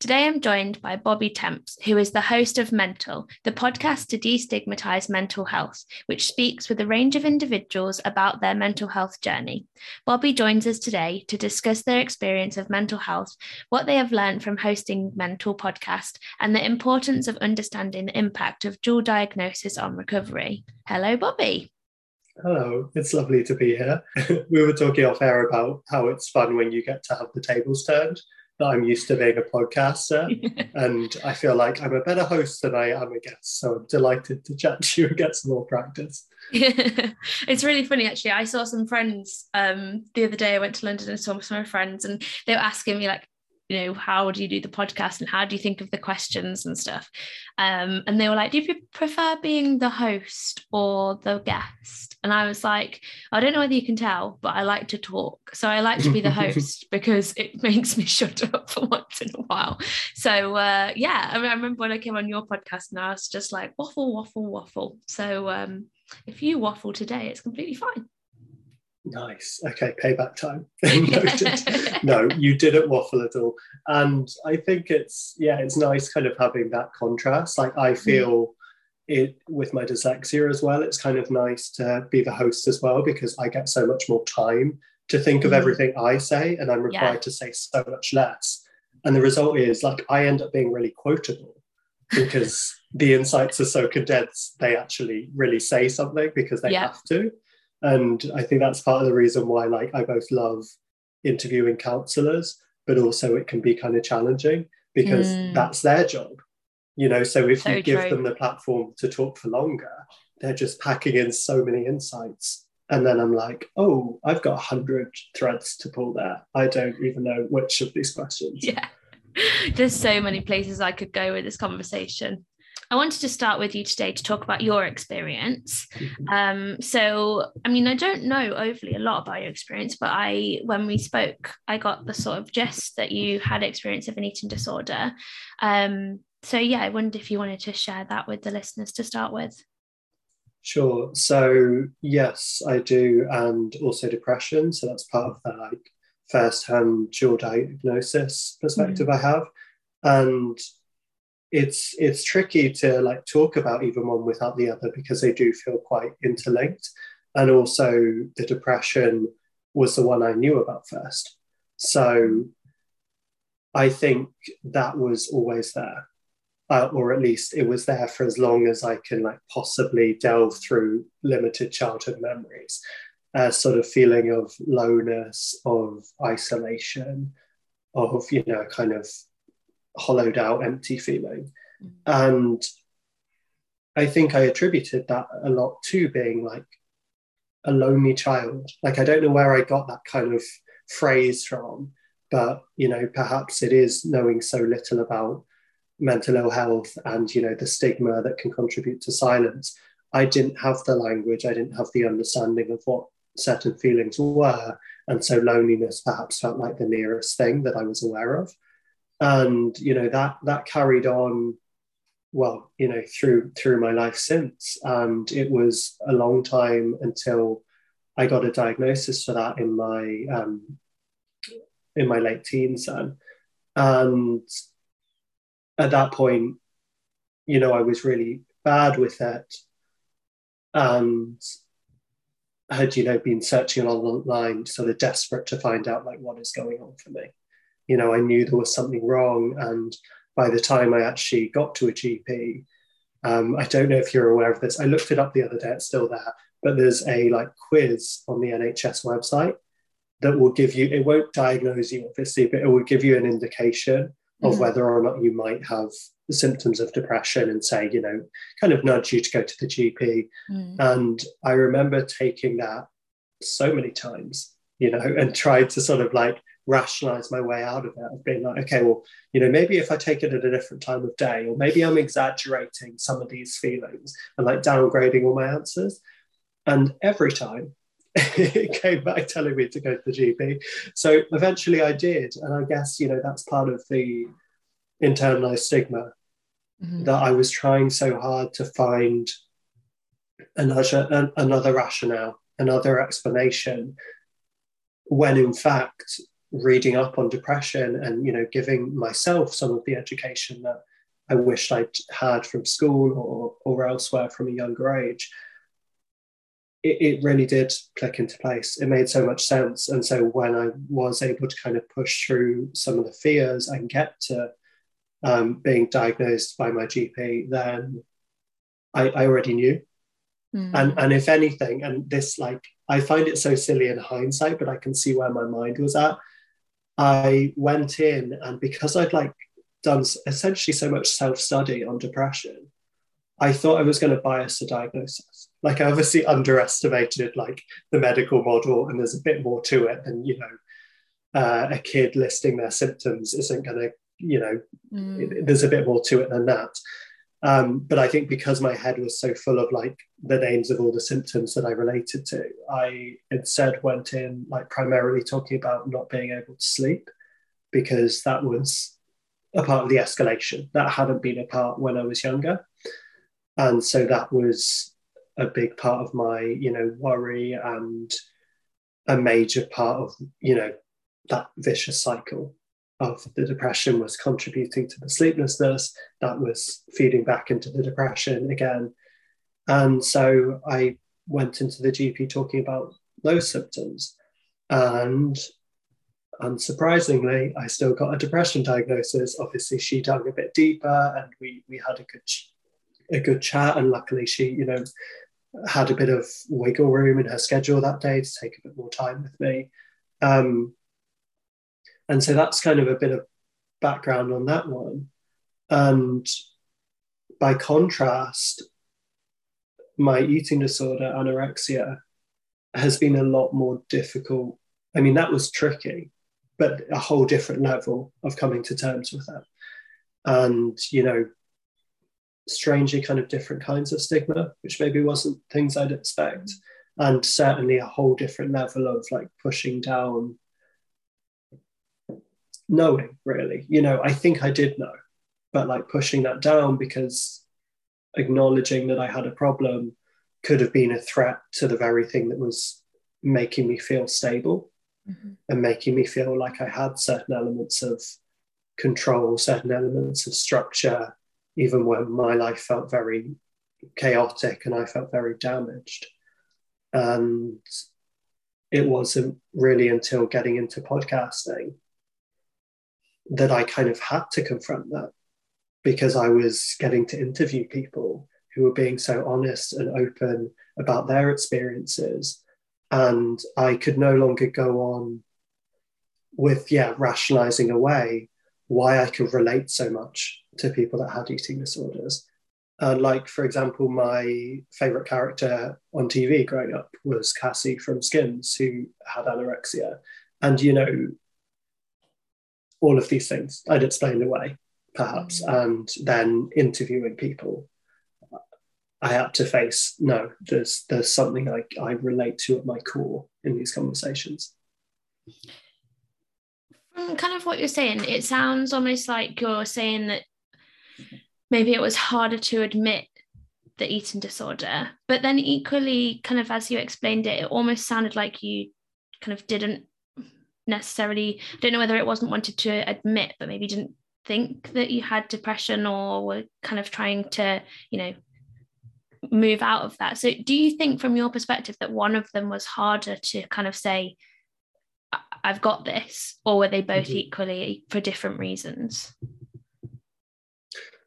Today I'm joined by Bobby Temps, who is the host of Mental, the podcast to destigmatize mental health, which speaks with a range of individuals about their mental health journey. Bobby joins us today to discuss their experience of mental health, what they have learned from hosting Mental podcast, and the importance of understanding the impact of dual diagnosis on recovery. Hello, Bobby. Hello, it's lovely to be here. we were talking off air about how it's fun when you get to have the tables turned that I'm used to being a podcaster. and I feel like I'm a better host than I am a guest. So I'm delighted to chat to you and get some more practice. it's really funny actually. I saw some friends um, the other day. I went to London and saw some of my friends, and they were asking me like, you know, how do you do the podcast and how do you think of the questions and stuff? Um, and they were like, do you prefer being the host or the guest? And I was like, I don't know whether you can tell, but I like to talk. So I like to be the host because it makes me shut up for once in a while. So uh, yeah, I, mean, I remember when I came on your podcast and I was just like, waffle, waffle, waffle. So um, if you waffle today, it's completely fine. Nice. Okay, payback time. no, you didn't waffle at all. And I think it's yeah, it's nice kind of having that contrast. Like I mm. feel mm. it with my dyslexia as well. It's kind of nice to be the host as well because I get so much more time to think of mm. everything I say, and I'm required yeah. to say so much less. And the result is like I end up being really quotable because the insights are so condensed, they actually really say something because they yeah. have to and i think that's part of the reason why like i both love interviewing counselors but also it can be kind of challenging because mm. that's their job. You know so if so you give true. them the platform to talk for longer they're just packing in so many insights. And then i'm like oh i've got 100 threads to pull there. I don't even know which of these questions. Yeah. There's so many places i could go with this conversation I wanted to start with you today to talk about your experience. Mm-hmm. Um, so, I mean, I don't know overly a lot about your experience, but I, when we spoke, I got the sort of gist that you had experience of an eating disorder. Um, so, yeah, I wondered if you wanted to share that with the listeners to start with. Sure. So, yes, I do, and also depression. So that's part of the like first-hand dual diagnosis perspective mm. I have, and it's it's tricky to like talk about even one without the other because they do feel quite interlinked. And also the depression was the one i knew about first. So i think that was always there uh, or at least it was there for as long as i can like possibly delve through limited childhood memories a sort of feeling of lowness of isolation of you know kind of hollowed out, empty feeling. Mm. And I think I attributed that a lot to being like a lonely child. Like, I don't know where I got that kind of phrase from, but, you know, perhaps it is knowing so little about mental ill health and, you know, the stigma that can contribute to silence. I didn't have the language, I didn't have the understanding of what certain feelings were. And so loneliness perhaps felt like the nearest thing that I was aware of and you know that that carried on well you know through through my life since. And it was a long time until i got a diagnosis for that in my um in my late teens then. And at that point you know i was really bad with it and had you know been searching online sort of desperate to find out like what is going on for me you know, I knew there was something wrong. And by the time I actually got to a GP, um, I don't know if you're aware of this. I looked it up the other day, it's still there, but there's a like quiz on the NHS website that will give you, it won't diagnose you obviously, but it will give you an indication of mm-hmm. whether or not you might have symptoms of depression and say, you know, kind of nudge you to go to the GP. Mm. And I remember taking that so many times, you know, and tried to sort of like rationalize my way out of it. Of being like okay well you know maybe if i take it at a different time of day or maybe i'm exaggerating some of these feelings and like downgrading all my answers. And every time it came back telling me to go to the gp so eventually i did. And i guess you know that's part of the internalized stigma mm-hmm. that i was trying so hard to find another another rationale another explanation when in fact reading up on depression and you know giving myself some of the education that I wished I'd had from school or, or elsewhere from a younger age, it, it, really did click into place. It made so much sense. And so when I was able to kind of push through some of the fears and get to um, being diagnosed by my GP, then I, I already knew. Mm. And, and if anything, and this like, I find it so silly in hindsight, but I can see where my mind was at I went in, and because I'd like done essentially so much self study on depression, I thought I was going to bias the diagnosis. Like I obviously underestimated like the medical model, and there's a bit more to it than you know uh, a kid listing their symptoms isn't going to you know mm. it, there's a bit more to it than that. Um, but I think because my head was so full of like the names of all the symptoms that I related to, I instead went in like primarily talking about not being able to sleep because that was a part of the escalation that hadn't been a part when I was younger. And so that was a big part of my, you know, worry and a major part of, you know, that vicious cycle of the depression was contributing to the sleeplessness that was feeding back into the depression again. And so i went into the gp talking about those symptoms. And unsurprisingly i still got a depression diagnosis. Obviously she dug a bit deeper and we we had a good a good chat. And luckily she you know had a bit of wiggle room in her schedule that day to take a bit more time with me. Um, and so that's kind of a bit of background on that one. And by contrast, my eating disorder, anorexia, has been a lot more difficult. I mean, that was tricky, but a whole different level of coming to terms with that. And, you know, strangely kind of different kinds of stigma, which maybe wasn't things I'd expect. And certainly a whole different level of like pushing down knowing really you know i think i did know but like pushing that down because acknowledging that i had a problem could have been a threat to the very thing that was making me feel stable mm-hmm. and making me feel like i had certain elements of control certain elements of structure even when my life felt very chaotic and i felt very damaged and it wasn't really until getting into podcasting that I kind of had to confront that because I was getting to interview people who were being so honest and open about their experiences. And I could no longer go on with, yeah, rationalizing away why I could relate so much to people that had eating disorders. And like, for example, my favorite character on TV growing up was Cassie from Skins, who had anorexia. And, you know, all of these things I'd explain away, perhaps, mm. and then interviewing people. I had to face no, there's there's something I, I relate to at my core in these conversations. From kind of what you're saying, it sounds almost like you're saying that maybe it was harder to admit the eating disorder, but then equally, kind of as you explained it, it almost sounded like you kind of didn't necessarily I don't know whether it wasn't wanted to admit but maybe didn't think that you had depression or were kind of trying to you know move out of that. So do you think from your perspective that one of them was harder to kind of say I've got this or were they both mm-hmm. equally for different reasons?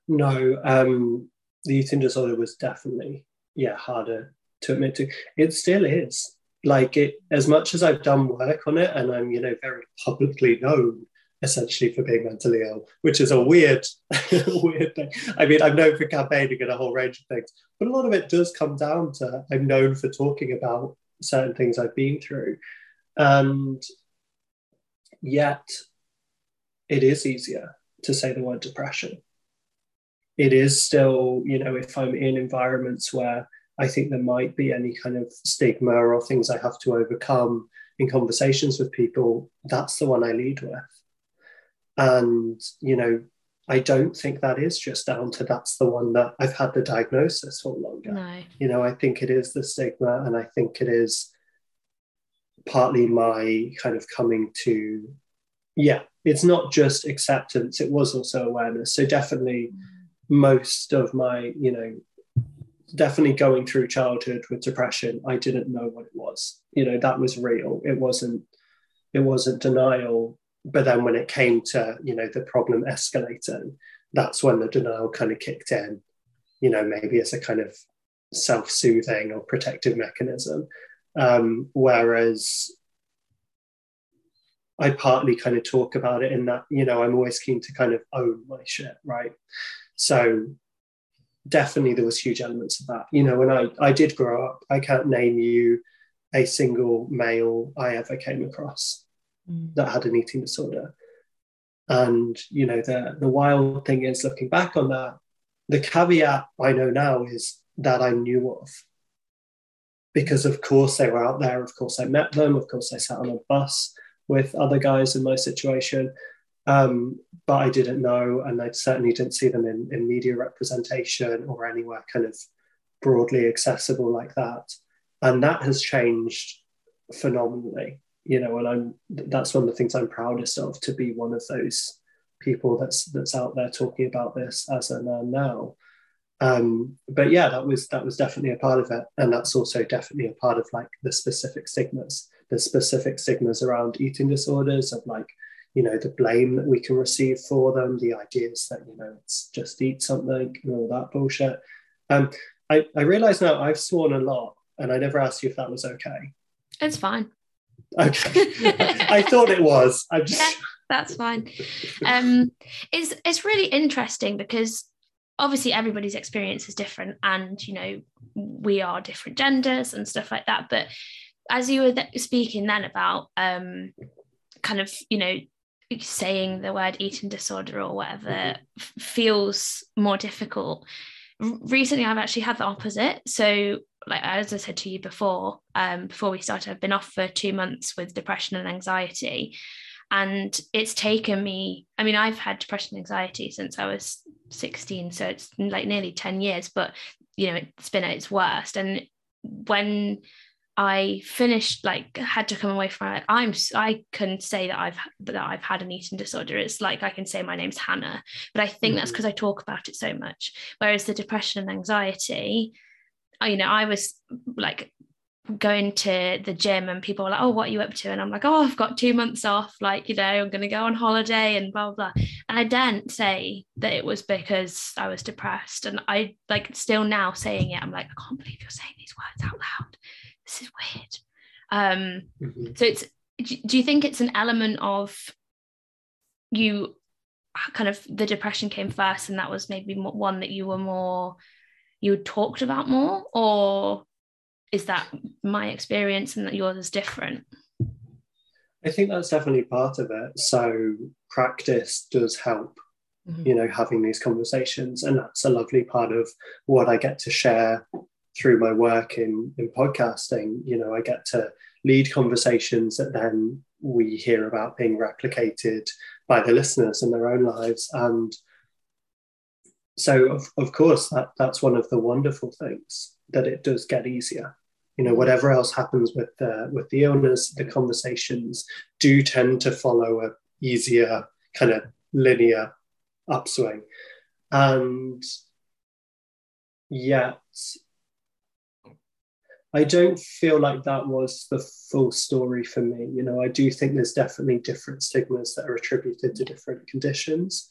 No um the eating disorder was definitely yeah harder to admit to. It still is like it as much as I've done work on it and I'm, you know, very publicly known essentially for being mentally ill, which is a weird, weird thing. I mean, I'm known for campaigning and a whole range of things, but a lot of it does come down to I'm known for talking about certain things I've been through. And yet it is easier to say the word depression. It is still, you know, if I'm in environments where I think there might be any kind of stigma or things I have to overcome in conversations with people, that's the one I lead with. And, you know, I don't think that is just down to that's the one that I've had the diagnosis for longer. No. You know, I think it is the stigma, and I think it is partly my kind of coming to, yeah, it's not just acceptance, it was also awareness. So, definitely, mm. most of my, you know, definitely going through childhood with depression, I didn't know what it was. You know, that was real. It wasn't, it wasn't denial but then when it came to you know the problem escalating that's when the denial kind of kicked in you know maybe as a kind of self-soothing or protective mechanism um, whereas I partly kind of talk about it in that you know I'm always keen to kind of own my shit right so definitely there was huge elements of that you know when I I did grow up I can't name you a single male I ever came across mm. that had an eating disorder. And you know, the the wild thing is looking back on that, the caveat I know now is that I knew of. Because of course they were out there, of course I met them, of course I sat on a bus with other guys in my situation. Um, but I didn't know, and I certainly didn't see them in, in media representation or anywhere kind of broadly accessible like that. And that has changed phenomenally you know, and I'm that's one of the things I'm proudest of to be one of those people that's that's out there talking about this as a man now. Um, but yeah, that was that was definitely a part of it, and that's also definitely a part of like the specific stigmas, the specific stigmas around eating disorders of like you know the blame that we can receive for them, the ideas that you know it's just eat something and all that bullshit. Um, I I realize now I've sworn a lot, and I never asked you if that was okay. It's fine. Okay. I thought it was. I just yeah, that's fine. Um it's it's really interesting because obviously everybody's experience is different and you know we are different genders and stuff like that but as you were th- speaking then about um kind of you know saying the word eating disorder or whatever mm-hmm. feels more difficult recently i've actually had the opposite so like as I said to you before, um, before we started, I've been off for two months with depression and anxiety. And it's taken me, I mean, I've had depression and anxiety since I was 16. So it's like nearly 10 years, but you know, it's been at its worst. And when I finished, like, had to come away from it. I'm, I can say that I've that I've had an eating disorder. It's like I can say my name's Hannah, but I think mm-hmm. that's because I talk about it so much. Whereas the depression and anxiety, you know, I was like going to the gym and people were like, oh, what are you up to? And I'm like, oh, I've got two months off. Like, you know, I'm going to go on holiday and blah, blah, blah. And I didn't say that it was because I was depressed. And I like still now saying it, I'm like, I can't believe you're saying these words out loud. This is weird. Um, mm-hmm. So it's, do you think it's an element of you kind of the depression came first and that was maybe one that you were more you talked about more or is that my experience and that yours is different i think that's definitely part of it so practice does help mm-hmm. you know having these conversations and that's a lovely part of what i get to share through my work in in podcasting you know i get to lead conversations that then we hear about being replicated by the listeners in their own lives. And so of, of course that that's one of the wonderful things that it does get easier. You know whatever else happens with the with the illness the conversations do tend to follow a easier kind of linear upswing. And yet I don't feel like that was the full story for me. You know, I do think there's definitely different stigmas that are attributed to different conditions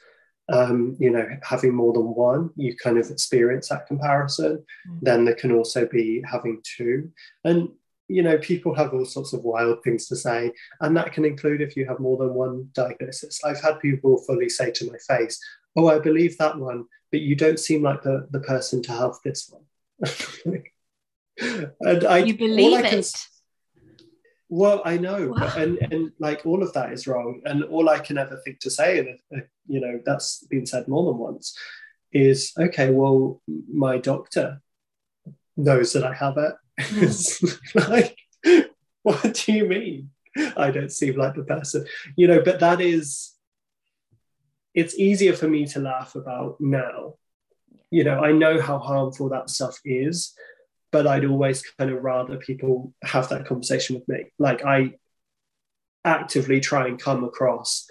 um, you know, having more than one, you kind of experience that comparison. Mm-hmm. Then there can also be having two. And, you know, people have all sorts of wild things to say. And that can include if you have more than one diagnosis. I've had people fully say to my face, Oh, I believe that one, but you don't seem like the, the person to have this one. and I you believe I can, it. well, I know, wow. but, and and like all of that is wrong, and all I can ever think to say, and uh, you know that's been said more than once, is okay. Well, my doctor knows that I have it. Mm. like, what do you mean? I don't seem like the person, you know. But that is, it's easier for me to laugh about now. You know, I know how harmful that stuff is, but I'd always kind of rather people have that conversation with me. Like I actively try and come across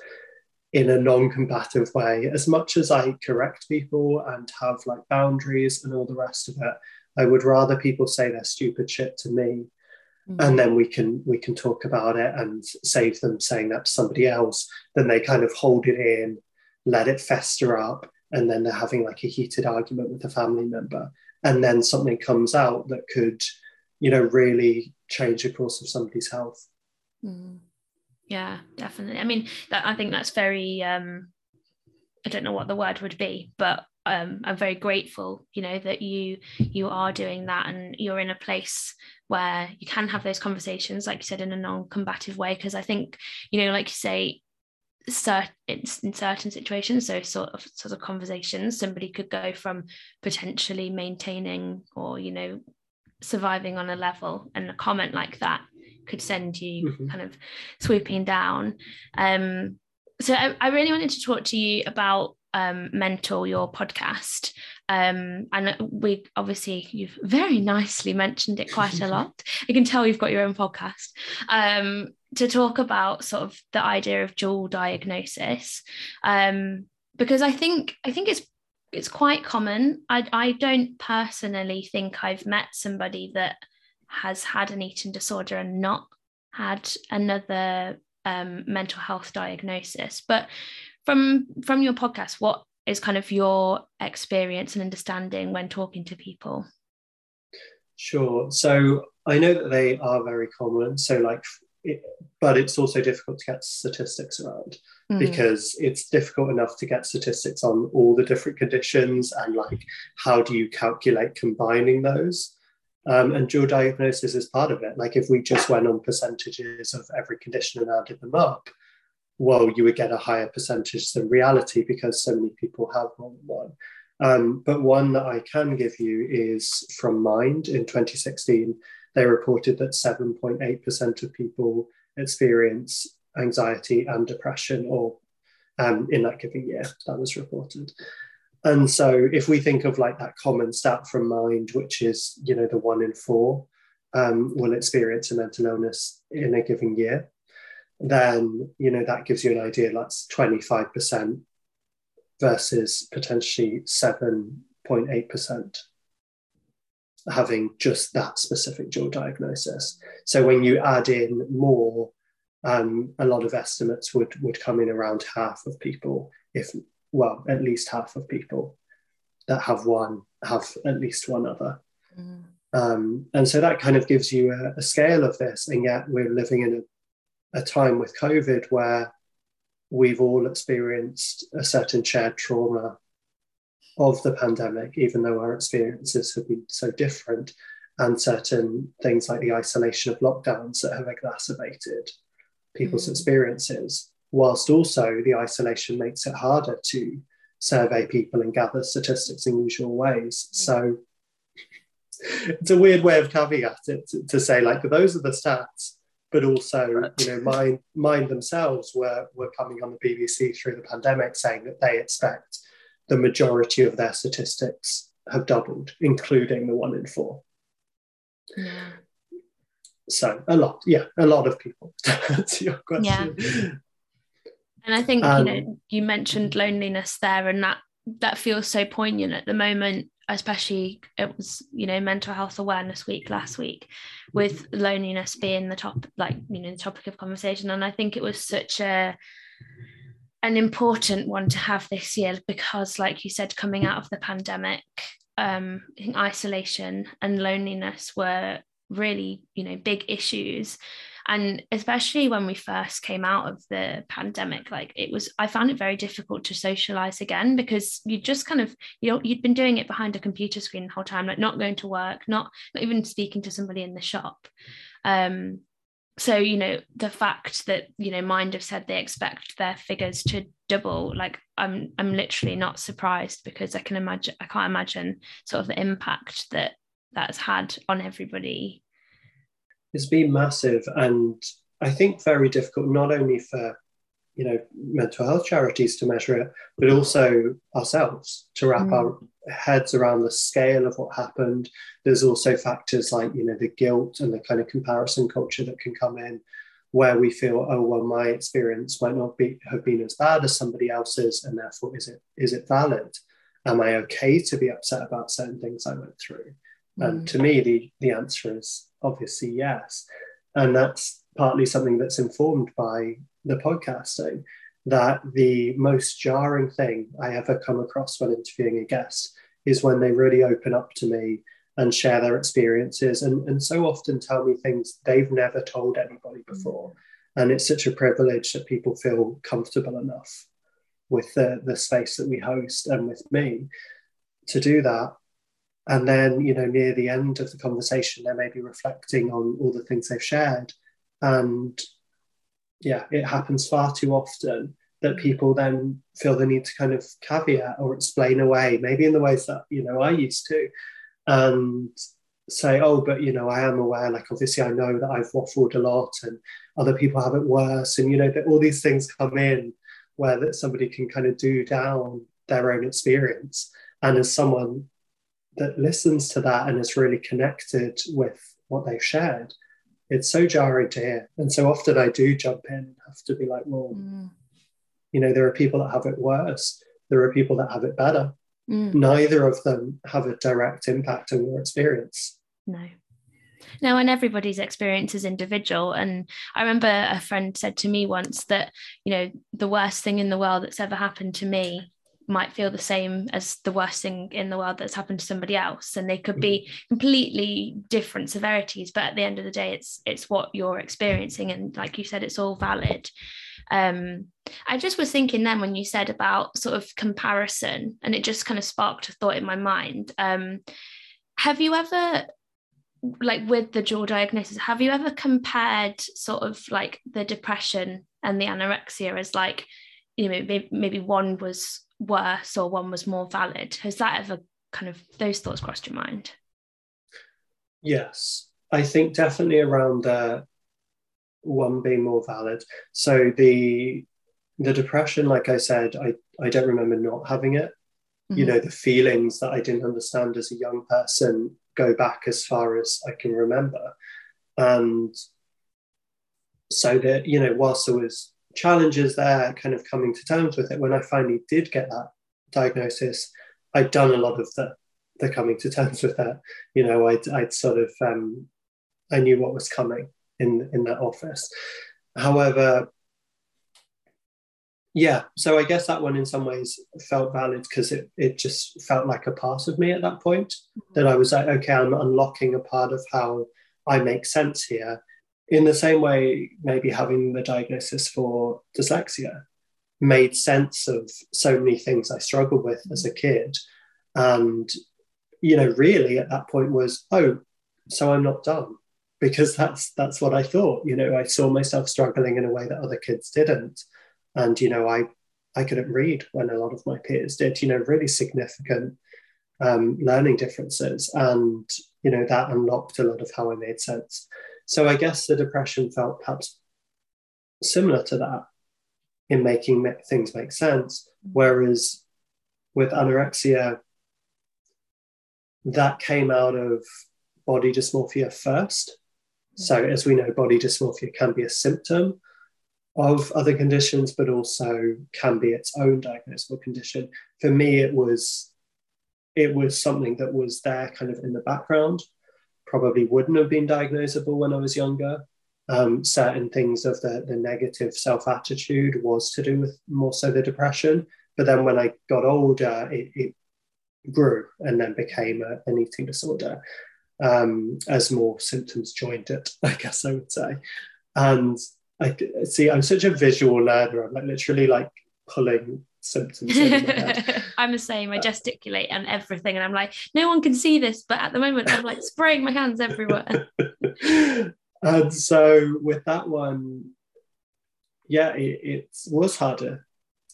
in a non-combative way as much as I correct people and have like boundaries and all the rest of it. I would rather people say their stupid shit to me mm-hmm. and then we can we can talk about it and save them saying that to somebody else than they kind of hold it in, let it fester up, and then they're having like a heated argument with a family member and then something comes out that could you know really change the course of somebody's health mm. yeah definitely i mean that i think that's very um i don't know what the word would be but um, I'm very grateful, you know, that you you are doing that and you're in a place where you can have those conversations, like you said, in a non-combative way. Because I think, you know, like you say, certain in certain situations so sort of sort of conversations somebody could go from potentially maintaining or you know surviving on a level and a comment like that could send you mm-hmm. kind of swooping down. Um so I, I really wanted to talk to you about um, Mental your podcast. Um, and we obviously you've very nicely mentioned it quite a lot. I can tell you've got your own podcast. Um, to talk about sort of the idea of dual diagnosis um, because i think i think it's it's quite common. I, I don't personally think i've met somebody that has had an eating disorder and not had another um, mental health diagnosis. But from from your podcast what is kind of your experience and understanding when talking to people? Sure. So i know that they are very common. So like it, but it's also difficult to get statistics around mm. because it's difficult enough to get statistics on all the different conditions and like how do you calculate combining those um, and dual diagnosis is part of it like if we just went on percentages of every condition and added them up well, you would get a higher percentage than reality because so many people have more than one. Um, but one that I can give you is from Mind in 2016. They reported that 7.8% of people experience anxiety and depression, or um, in that given year, that was reported. And so, if we think of like that common stat from Mind, which is you know the one in four um, will experience a mental illness in a given year, then you know that gives you an idea that's 25% versus potentially 7.8% having just that specific dual diagnosis. So when you add in more, um, a lot of estimates would would come in around half of people, if well, at least half of people that have one have at least one other. Mm. Um, and so that kind of gives you a, a, scale of this, and yet we're living in a a time with COVID where we've all experienced a certain shared trauma of the pandemic, even though our experiences have been so different, and certain things like the isolation of lockdowns that have exacerbated people's mm. experiences, whilst also the isolation makes it harder to survey people and gather statistics in usual ways. Mm. So it's a weird way of caveat it to, to say, like, those are the stats but also you know mind mind themselves were were coming on the BBC through the pandemic saying that they expect the majority of their statistics have doubled, including the one in four. Yeah. So a lot, yeah, a lot of people. to your question. Yeah. And I think um, you know you mentioned loneliness there, and that that feels so poignant at the moment especially it was you know mental health awareness week last week with loneliness being the top like you know the topic of conversation and i think it was such a an important one to have this year because like you said coming out of the pandemic um isolation and loneliness were really you know big issues. And especially when we first came out of the pandemic like it was i found it very difficult to socialize again because you just kind of you know you'd been doing it behind a computer screen the whole time like not going to work not not even speaking to somebody in the shop. Um so you know the fact that you know mind have said they expect their figures to double like i'm i'm literally not surprised because i can imagine i can't imagine sort of the impact that that's had on everybody. It's been massive and i think very difficult not only for you know mental health charities to measure it but also ourselves to wrap mm. our heads around the scale of what happened there's also factors like you know the guilt and the kind of comparison culture that can come in where we feel oh well my experience might not be have been as bad as somebody else's and therefore is it is it valid am i okay to be upset about certain things i went through mm. and to me the the answer is obviously yes and that's partly something that's informed by the podcasting that the most jarring thing I ever come across when interviewing a guest is when they really open up to me and share their experiences and, and so often tell me things they've never told anybody mm. before. And it's such a privilege that people feel comfortable enough with the, the space that we host and with me to do that. And then, you know, near the end of the conversation, they may be reflecting on all the things they've shared. And yeah, it happens far too often that people then feel the need to kind of caveat or explain away, maybe in the ways that, you know, I used to, and say, oh, but, you know, I am aware, like, obviously, I know that I've waffled a lot and other people have it worse. And, you know, that all these things come in where that somebody can kind of do down their own experience. And as someone that listens to that and is really connected with what they've shared, it's so jarring to hear. And so often I do jump in and have to be like, well, mm. you know, there are people that have it worse. There are people that have it better. Mm. Neither of them have a direct impact on your experience. No. No, and everybody's experience is individual. And I remember a friend said to me once that, you know, the worst thing in the world that's ever happened to me might feel the same as the worst thing in the world that's happened to somebody else and they could be mm-hmm. completely different severities but at the end of the day it's it's what you're experiencing and like you said it's all valid um i just was thinking then when you said about sort of comparison and it just kind of sparked a thought in my mind um have you ever like with the dual diagnosis have you ever compared sort of like the depression and the anorexia as like you know maybe, maybe one was worse or one was more valid? Has that ever kind of those thoughts crossed your mind? Yes. I think definitely around the one being more valid. So the the depression like i said i i don't remember not having it. Mm-hmm. you know the feelings that i didn't understand as a young person go back as far as i can remember. And so that you know whilst there was challenges there, kind of coming to terms with it. When I finally did get that diagnosis, I'd done a lot of the the coming to terms with that. You know, I'd I'd sort of um, I knew what was coming in in that office. However, yeah, so I guess that one in some ways felt valid because it it just felt like a part of me at that point mm-hmm. that I was like, okay, I'm unlocking a part of how I make sense here in the same way, maybe having the diagnosis for dyslexia made sense of so many things I struggled with as a kid. And, you know, really at that point was, oh, so I'm not dumb Because that's that's what I thought. You know, I saw myself struggling in a way that other kids didn't. And, you know, I I couldn't read when a lot of my peers did, you know, really significant um, learning differences. And, you know, that unlocked a lot of how I made sense. So I guess the depression felt perhaps similar to that in making things make sense. Mm. Whereas with anorexia, that came out of body dysmorphia first. Mm. So, as we know, body dysmorphia can be a symptom of other conditions, but also can be its own diagnosable condition. For me, it was it was something that was there kind of in the background probably wouldn't have been diagnosable when I was younger. Um, certain things of the, the negative self attitude was to do with more so the depression. But then when I got older, it, it grew and then became a, an eating disorder um, as more symptoms joined it, I guess I would say. And I see, I'm such a visual learner. I'm like literally like pulling symptoms. I'm the same. I gesticulate and everything, and I'm like, no one can see this, but at the moment, I'm like spraying my hands everywhere. and so with that one, yeah, it, it was harder.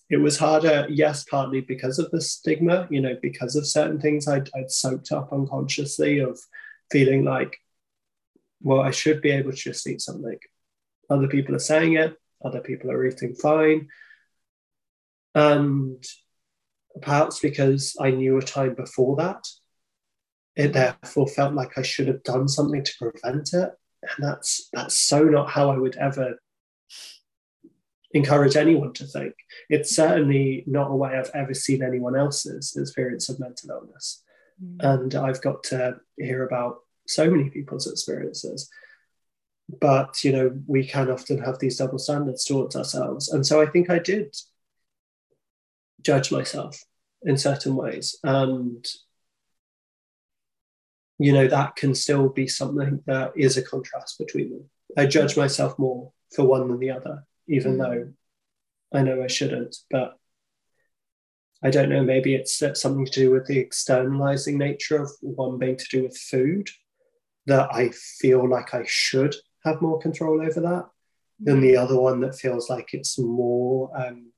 It was harder, yes, partly because of the stigma, you know, because of certain things I'd, I'd soaked up unconsciously of feeling like, well, I should be able to just eat something. Other people are saying it, other people are eating fine. And perhaps because I knew a time before that, it therefore felt like I should have done something to prevent it. And that's that's so not how I would ever encourage anyone to think. It's certainly not a way I've ever seen anyone else's experience of mental illness. Mm. And I've got to hear about so many people's experiences. But, you know, we can often have these double standards towards ourselves. And so I think I did judge myself in certain ways. And, you know, that can still be something that is a contrast between them. I judge myself more for one than the other even mm. though I know I shouldn't. But I don't know, maybe it's something to do with the externalizing nature of one being to do with food, that I feel like I should have more control over that than the mm. other one that feels like it's more um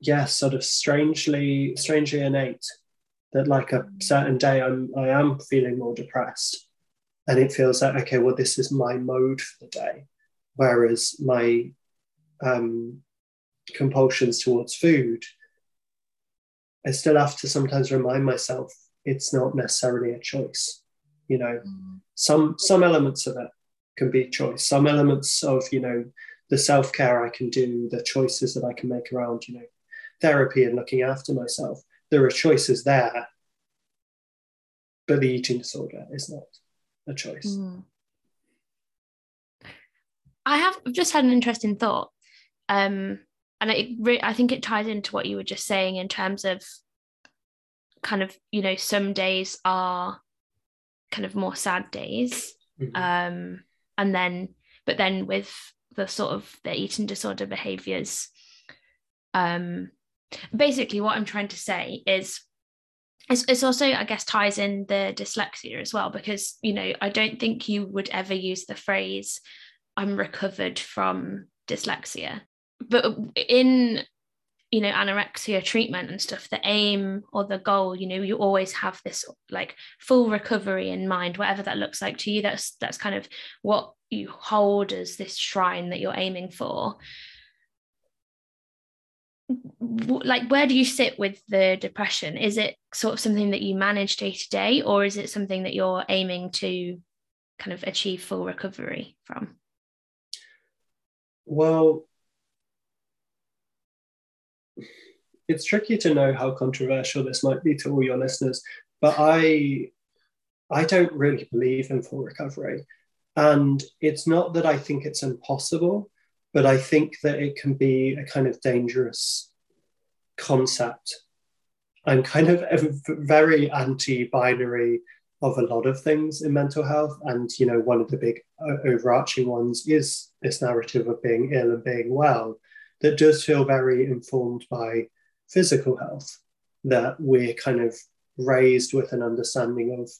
yeah sort of strangely strangely innate that like a certain day i'm i am feeling more depressed and it feels like okay well this is my mode for the day Whereas my um, compulsions towards food, I still have to sometimes remind myself it's not necessarily a choice. You know, mm. some some elements of it can be choice. Some elements of you know the self care I can do, the choices that I can make around you know therapy and looking after myself. There are choices there, but the eating disorder is not a choice. Mm. I have just had an interesting thought. Um, and I, re- I think it ties into what you were just saying in terms of kind of, you know, some days are kind of more sad days. Mm-hmm. Um, and then, but then with the sort of the eating disorder behaviors, um, basically what I'm trying to say is it's, it's also i guess ties in the dyslexia as well because you know i don't think you would ever use the phrase I'm recovered from dyslexia. But in you know anorexia treatment and stuff the aim or the goal you know you always have this like full recovery in mind whatever that looks like to you that's that's kind of what you hold as this shrine that you're aiming for like where do you sit with the depression? Is it sort of something that you manage day to day or is it something that you're aiming to kind of achieve full recovery from? Well, it's tricky to know how controversial this might be to all your listeners, but I I don't really believe in full recovery. And it's not that I think it's impossible, but I think that it can be a kind of dangerous concept. I'm kind of very anti binary of a lot of things in mental health. And, you know, one of the big uh, overarching ones is this narrative of being ill and being well that does feel very informed by physical health, that we're kind of raised with an understanding of,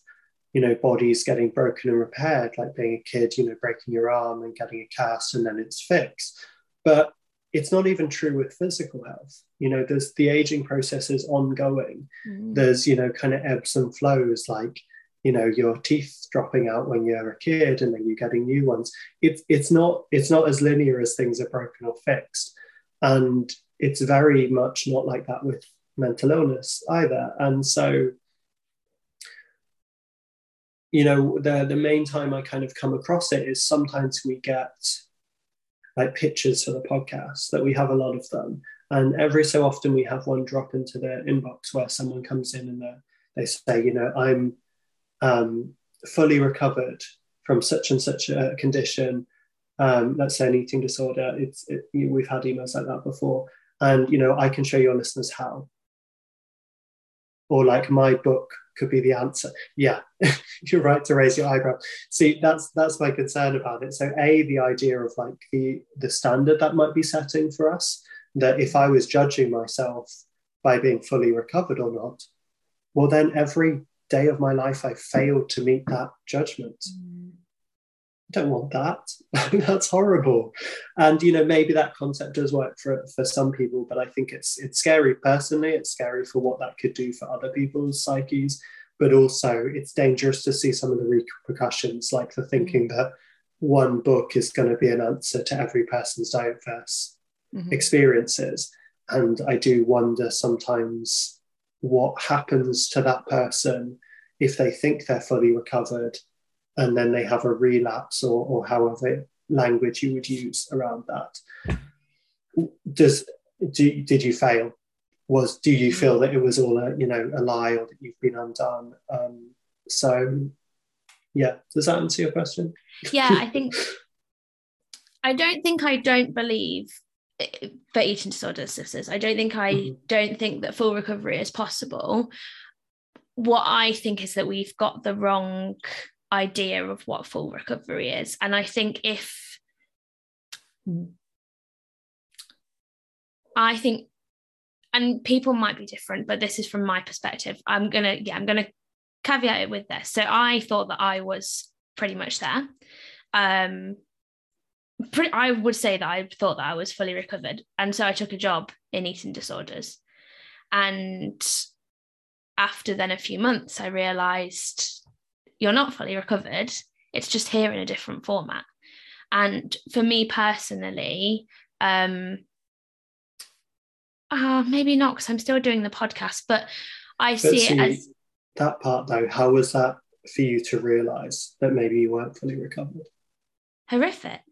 you know, bodies getting broken and repaired, like being a kid, you know, breaking your arm and getting a cast and then it's fixed. But it's not even true with physical health. You know, there's the aging process is ongoing. Mm. There's, you know, kind of ebbs and flows like you know your teeth dropping out when you're a kid and then you're getting new ones it's it's not it's not as linear as things are broken or fixed and it's very much not like that with mental illness either and so you know the the main time i kind of come across it is sometimes we get like pictures for the podcast that we have a lot of them. And every so often we have one drop into the inbox where someone comes in and they say you know i'm um, fully recovered from such and such a condition, um, let's say an eating disorder, it's it, we've had emails like that before, and you know I can show your listeners how. Or like my book could be the answer. Yeah, you're right to raise your eyebrow. See, that's that's my concern about it. So a the idea of like the the standard that might be setting for us that if I was judging myself by being fully recovered or not, well then every day of my life I failed to meet that judgment. Mm. Don't want that. That's horrible. And you know, maybe that concept does work for for some people, but I think it's it's scary personally. It's scary for what that could do for other people's psyches, but also it's dangerous to see some of the repercussions, like the thinking mm-hmm. that one book is going to be an answer to every person's diverse mm-hmm. experiences. And I do wonder sometimes what happens to that person if they think they're fully recovered and then they have a relapse or, or however language you would use around that. Does do, did you fail? Was do you feel that it was all a you know a lie or that you've been undone? Um, so yeah, does that answer your question? Yeah, I think I don't think I don't believe for eating disorder sisters. I don't think I mm-hmm. don't think that full recovery is possible. What I think is that we've got the wrong idea of what full recovery is. And I think if I think, and people might be different, but this is from my perspective. I'm gonna, yeah, I'm gonna caveat it with this. So I thought that I was pretty much there. Um, pretty, I would say that I thought that I was fully recovered, and so I took a job in eating disorders. And after then a few months, I realized you're not fully recovered. It's just here in a different format. And for me personally, um, uh, maybe not because I'm still doing the podcast, but I but see, see it as that part though. How was that for you to realize that maybe you weren't fully recovered? Horrific.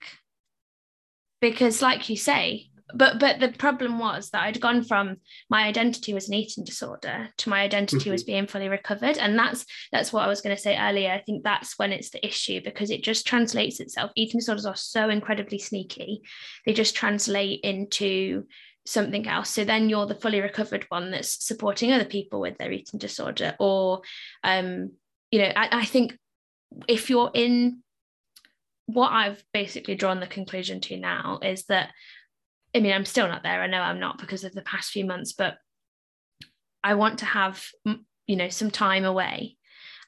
Because, like you say, but but the problem was that I'd gone from my identity was an eating disorder to my identity mm-hmm. was being fully recovered. And that's that's what I was going to say earlier. I think that's when it's the issue because it just translates itself. Eating disorders are so incredibly sneaky. They just translate into something else. So then you're the fully recovered one that's supporting other people with their eating disorder or um you know I, I think if you're in what I've basically drawn the conclusion to now is that I mean, I'm still not there. I know I'm not because of the past few months, but I want to have, you know, some time away.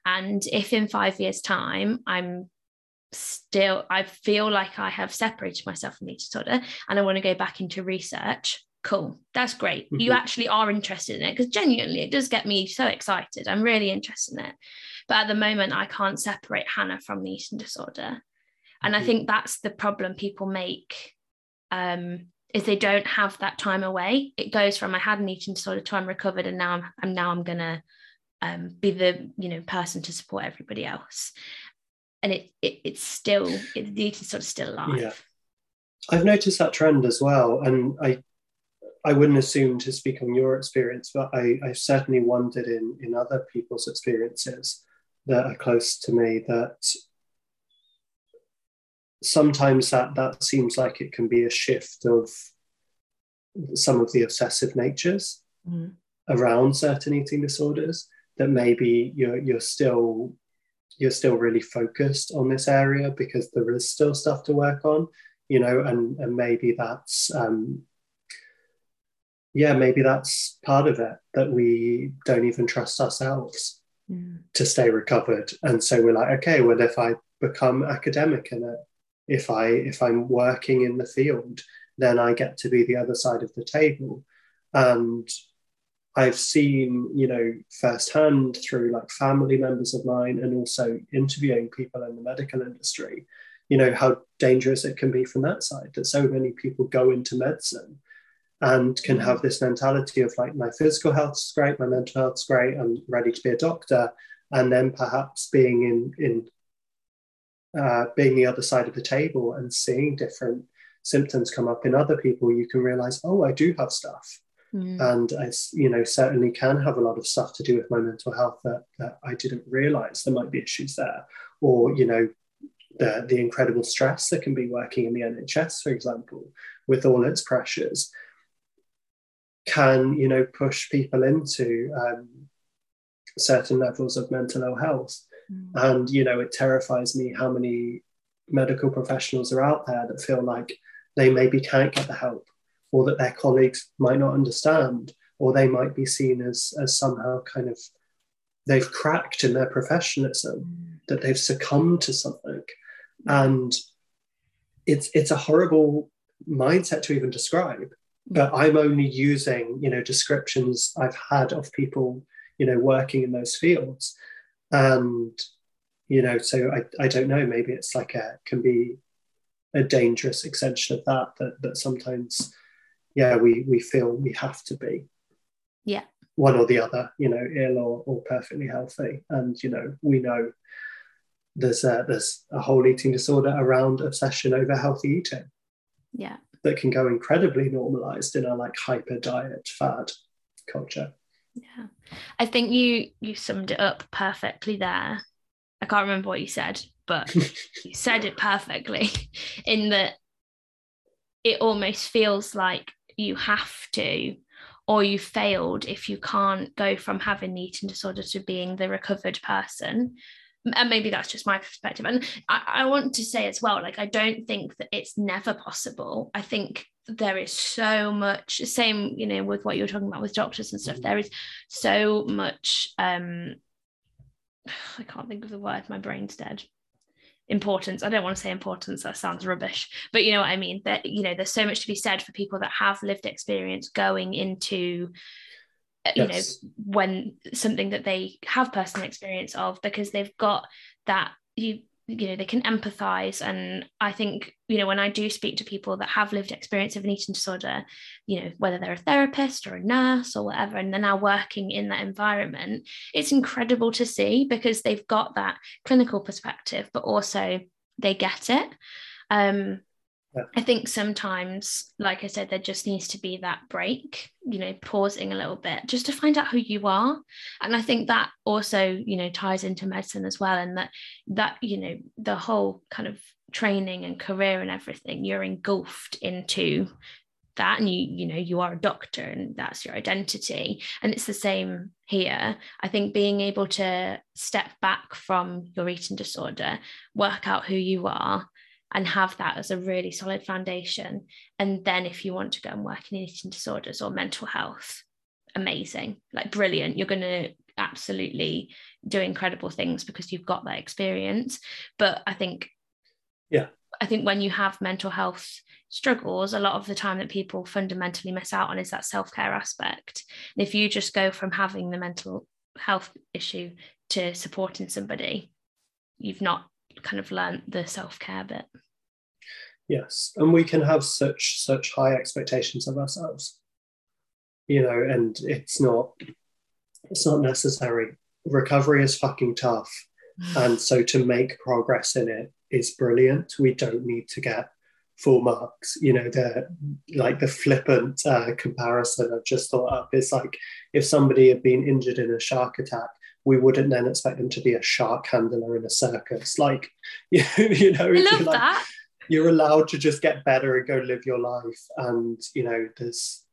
And if in five years' time I'm still, I feel like I have separated myself from eating disorder and I want to go back into research, cool. That's great. Mm-hmm. You actually are interested in it because genuinely it does get me so excited. I'm really interested in it. But at the moment, I can't separate Hannah from the eating disorder. And mm-hmm. I think that's the problem people make um, is they don't have that time away. It goes from I had an eating disorder to I'm recovered, and now I'm, I'm now I'm gonna um, be the you know person to support everybody else. And it, it it's still it, the eating disorder still alive. Yeah, I've noticed that trend as well, and I I wouldn't assume to speak on your experience, but I I've certainly wondered in in other people's experiences that are close to me that sometimes that that seems like it can be a shift of some of the obsessive natures mm. around certain eating disorders that maybe you're you're still you're still really focused on this area because there is still stuff to work on you know and and maybe that's um yeah maybe that's part of it that we don't even trust ourselves mm. to stay recovered and so we're like okay well if i become academic in it if I if I'm working in the field, then I get to be the other side of the table. And I've seen, you know, firsthand through like family members of mine and also interviewing people in the medical industry, you know, how dangerous it can be from that side. That so many people go into medicine and can have this mentality of like, my physical health's great, my mental health's great, I'm ready to be a doctor. And then perhaps being in, in uh, being the other side of the table and seeing different symptoms come up in other people, you can realize, oh, I do have stuff. Mm. And I, you know, certainly can have a lot of stuff to do with my mental health that, that I didn't realize there might be issues there. Or, you know, the, the incredible stress that can be working in the NHS, for example, with all its pressures, can, you know, push people into um, certain levels of mental ill health. Mm. And, you know, it terrifies me how many medical professionals are out there that feel like they maybe can't get the help or that their colleagues might not understand or they might be seen as, as somehow kind of they've cracked in their professionalism, mm. that they've succumbed to something. and it's it's a horrible mindset to even describe but i'm only using you know descriptions i've had of people you know working in those fields and you know so i, I don't know maybe it's like a can be a dangerous extension of that that, that sometimes yeah we we feel we have to be. Yeah. One or the other you know ill or, or perfectly healthy. And you know we know there's a there's a whole eating disorder around obsession over healthy eating. Yeah. That can go incredibly normalized in a like hyper diet fad culture yeah. I think you you summed it up perfectly there. I can't remember what you said but you said it perfectly in that it almost feels like you have to or you failed if you can't go from having the eating disorder to being the recovered person. And maybe that's just my perspective. And I, I, want to say as well like i don't think that it's never possible. I think there is so much same you know with what you're talking about with doctors and stuff mm-hmm. there is so much um i can't think of the word my brain's dead importance i don't want to say importance that sounds rubbish but you know what i mean that you know there's so much to be said for people that have lived experience going into uh, you yes. know when something that they have personal experience of because they've got that you you know they can empathize. And i think you know when i do speak to people that have lived experience of an eating disorder you know whether they're a therapist or a nurse or whatever and they're now working in that environment it's incredible to see because they've got that clinical perspective but also they get it. Um I think sometimes, like I said, there just needs to be that break, you know, pausing a little bit just to find out who you are. And I think that also, you know, ties into medicine as well. And that, that, you know, the whole kind of training and career and everything, you're engulfed into that and you you know you are a doctor and that's your identity and it's the same here i think being able to step back from your eating disorder work out who you are and have that as a really solid foundation. And then if you want to go and work in eating disorders or mental health, amazing, like brilliant. You're going to absolutely do incredible things because you've got that experience. But I think, yeah, I think when you have mental health struggles, a lot of the time that people fundamentally miss out on is that self care aspect. And if you just go from having the mental health issue to supporting somebody, you've not kind of learned the self-care bit. Yes and we can have such such high expectations of ourselves you know and it's not it's not necessary. Recovery is fucking tough and so to make progress in it is brilliant. We don't need to get full marks you know the like the flippant uh, comparison i've just thought up. Is like if somebody had been injured in a shark attack we wouldn't then expect them to be a shark handler in a circus. Like, you, you know, I love like, that. You're allowed to just get better and go live your life. And, you know, there's,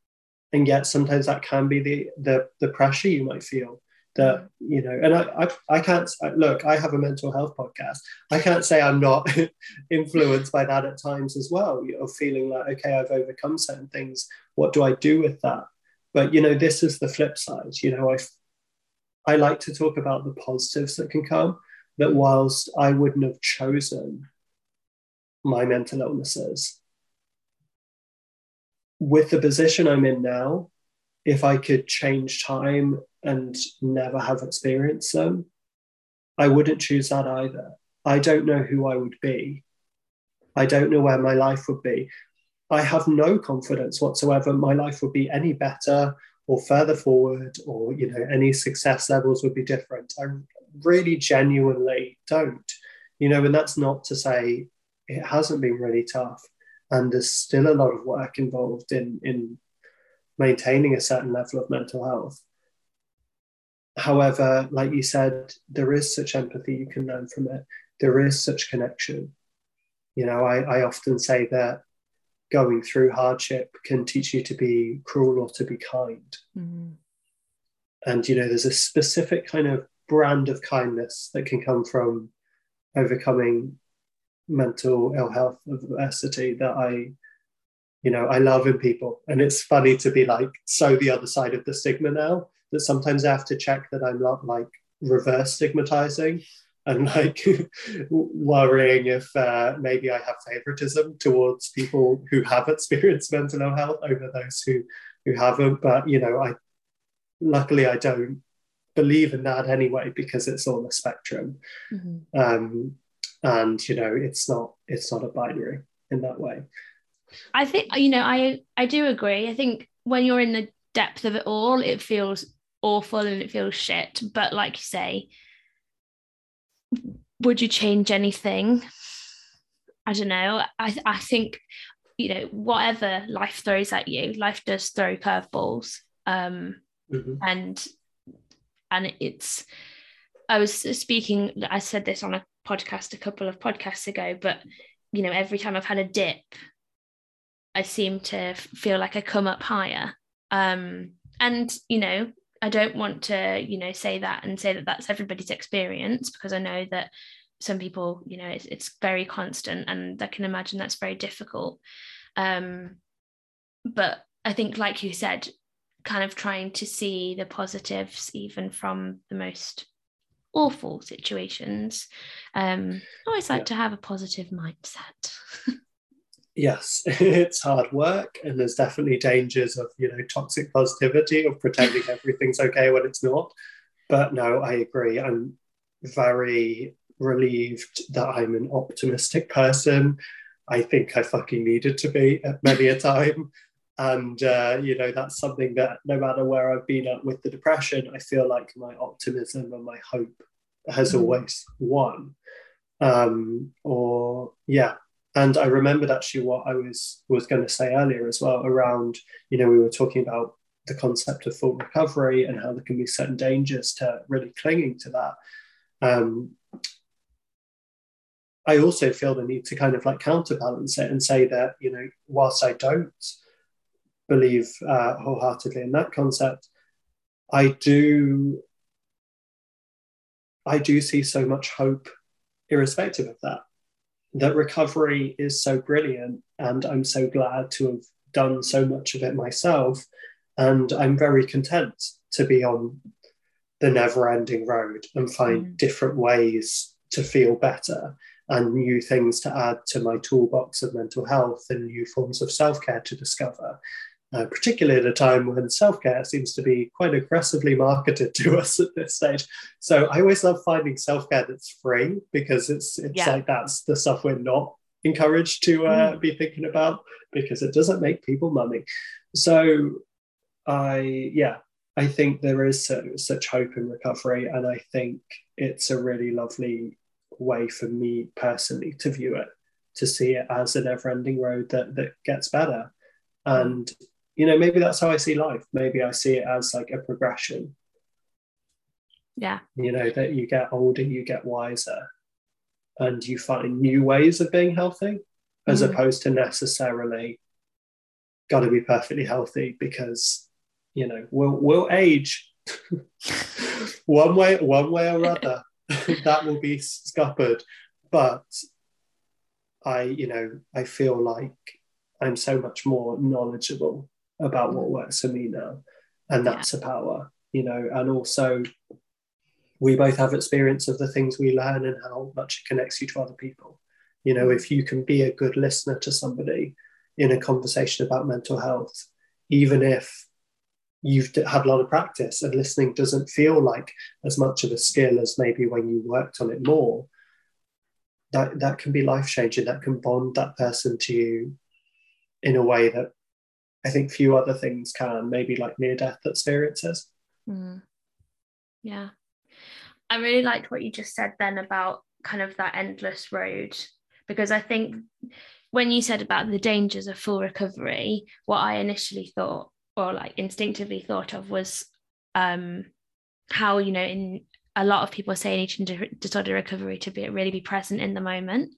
and yet sometimes that can be the, the, the pressure you might feel that, you know, and I, I, I can't, look, I have a mental health podcast. I can't say I'm not influenced by that at times as well, you know, feeling like, okay, I've overcome certain things. What do I do with that? But, you know, this is the flip side. You know, I I like to talk about the positives that can come. That whilst I wouldn't have chosen my mental illnesses, with the position I'm in now, if I could change time and never have experienced them, I wouldn't choose that either. I don't know who I would be. I don't know where my life would be. I have no confidence whatsoever my life would be any better or further forward or you know any success levels would be different. I really genuinely don't you know and that's not to say it hasn't been really tough and there's still a lot of work involved in in maintaining a certain level of mental health. However like you said there is such empathy you can learn from it. There is such connection. You know i, I often say that going through hardship can teach you to be cruel or to be kind. Mm-hmm. And, you know, there's a specific kind of brand of kindness that can come from overcoming mental ill health adversity that I, you know, I love in people. And it's funny to be like, so the other side of the stigma now that sometimes I have to check that I'm not like reverse stigmatizing and like worrying if uh, maybe I have favoritism towards people who have experienced mental ill health over those who who haven't. But you know, I luckily I don't believe in that anyway because it's on a spectrum, mm-hmm. um, and you know, it's not it's not a binary in that way. I think you know I I do agree. I think when you're in the depth of it all, it feels awful and it feels shit. But like you say, would you change anything? I don't know. I I think you know whatever life throws at you, life does throw curveballs. Um, mm-hmm. and and it's. I was speaking. I said this on a podcast a couple of podcasts ago, but you know, every time I've had a dip, I seem to feel like I come up higher. Um, and you know, I don't want to, you know, say that and say that that's everybody's experience because I know that some people, you know, it's, it's very constant and I can imagine that's very difficult. Um, but I think, like you said, kind of trying to see the positives even from the most awful situations. Um, I always like yeah. to have a positive mindset. yes, it's hard work, and there's definitely dangers of you know toxic positivity of pretending everything's okay when it's not. But no, I agree. I'm very relieved that I'm an optimistic person. I think I fucking needed to be at many a time. And, uh, you know, that's something that no matter where I've been at with the depression, I feel like my optimism and my hope has mm. always won. Um, or, yeah, and I remembered actually what I was was going to say earlier as well around, you know, we were talking about the concept of full recovery and how there can be certain dangers to really clinging to that. Um, I also feel the need to kind of like counterbalance it and say that, you know, whilst I don't believe uh, wholeheartedly in that concept, I do I do see so much hope irrespective of that that recovery is so brilliant and i'm so glad to have done so much of it myself and i'm very content to be on the never ending road and find mm. different ways to feel better and new things to add to my toolbox of mental health and new forms of self-care to discover uh, particularly at a time when self care seems to be quite aggressively marketed to us at this stage. So I always love finding self care that's free because it's it's yeah. like that's the stuff we're not encouraged to uh, mm. be thinking about because it doesn't make people money. So I yeah I think there is so, such hope in recovery, and I think it's a really lovely way for me personally to view it, to see it as a never-ending road that that gets better. And you know, maybe that's how I see life. Maybe I see it as like a progression. Yeah. You know, that you get older, you get wiser, and you find new ways of being healthy, as mm. opposed to necessarily got to be perfectly healthy because, you know, we'll we'll age one way, one way or other. that will be scuppered. But I, you know, I feel like I'm so much more knowledgeable about what works for me now. And that's yeah. a power, you know, and also we both have experience of the things we learn and how much it connects you to other people. You know, if you can be a good listener to somebody in a conversation about mental health, even if you've had a lot of practice and listening doesn't feel like as much of a skill as maybe when you worked on it more, that, that can be life changing. That can bond that person to you in a way that I think few other things can, maybe like near death experiences. Mm. Yeah. I really liked what you just said then about kind of that endless road, because I think when you said about the dangers of full recovery, what I initially thought or like instinctively thought of was um, how, you know, in a lot of people say in eating disorder recovery to be really be present in the moment.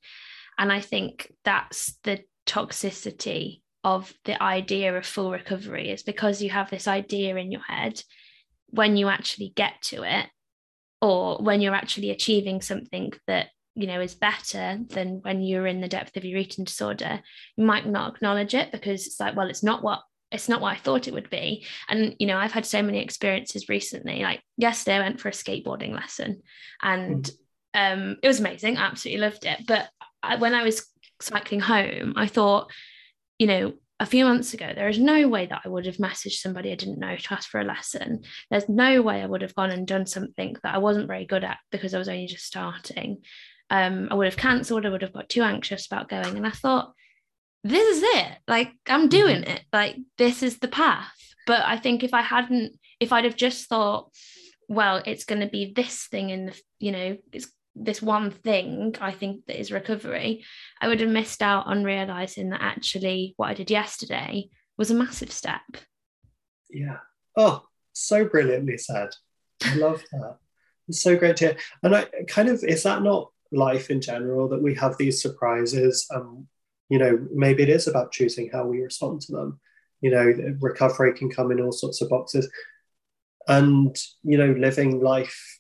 And I think that's the toxicity of the idea of full recovery is because you have this idea in your head when you actually get to it or when you're actually achieving something that you know is better than when you're in the depth of your eating disorder you might not acknowledge it because it's like well it's not what it's not what I thought it would be. And you know, I've had so many experiences recently. Like yesterday, I went for a skateboarding lesson, and mm. um, it was amazing. Absolutely loved it. But I, when I was cycling home, I thought, you know, a few months ago, there is no way that I would have messaged somebody I didn't know to ask for a lesson. There's no way I would have gone and done something that I wasn't very good at because I was only just starting. Um, I would have cancelled, I would have got too anxious about going. And I thought, this is it. Like, I'm doing mm-hmm. it. Like, this is the path. But I think if I hadn't, if I'd have just thought, well, it's going to be this thing in the, you know, it's this one thing I think that is recovery, I would have missed out on realizing that actually what I did yesterday was a massive step. Yeah. Oh, so brilliantly said. I love that. It's so great to hear. And I kind of, is that not life in general that we have these surprises? Um, you know, maybe it is about choosing how we respond to them. You know, recovery can come in all sorts of boxes. And, you know, living life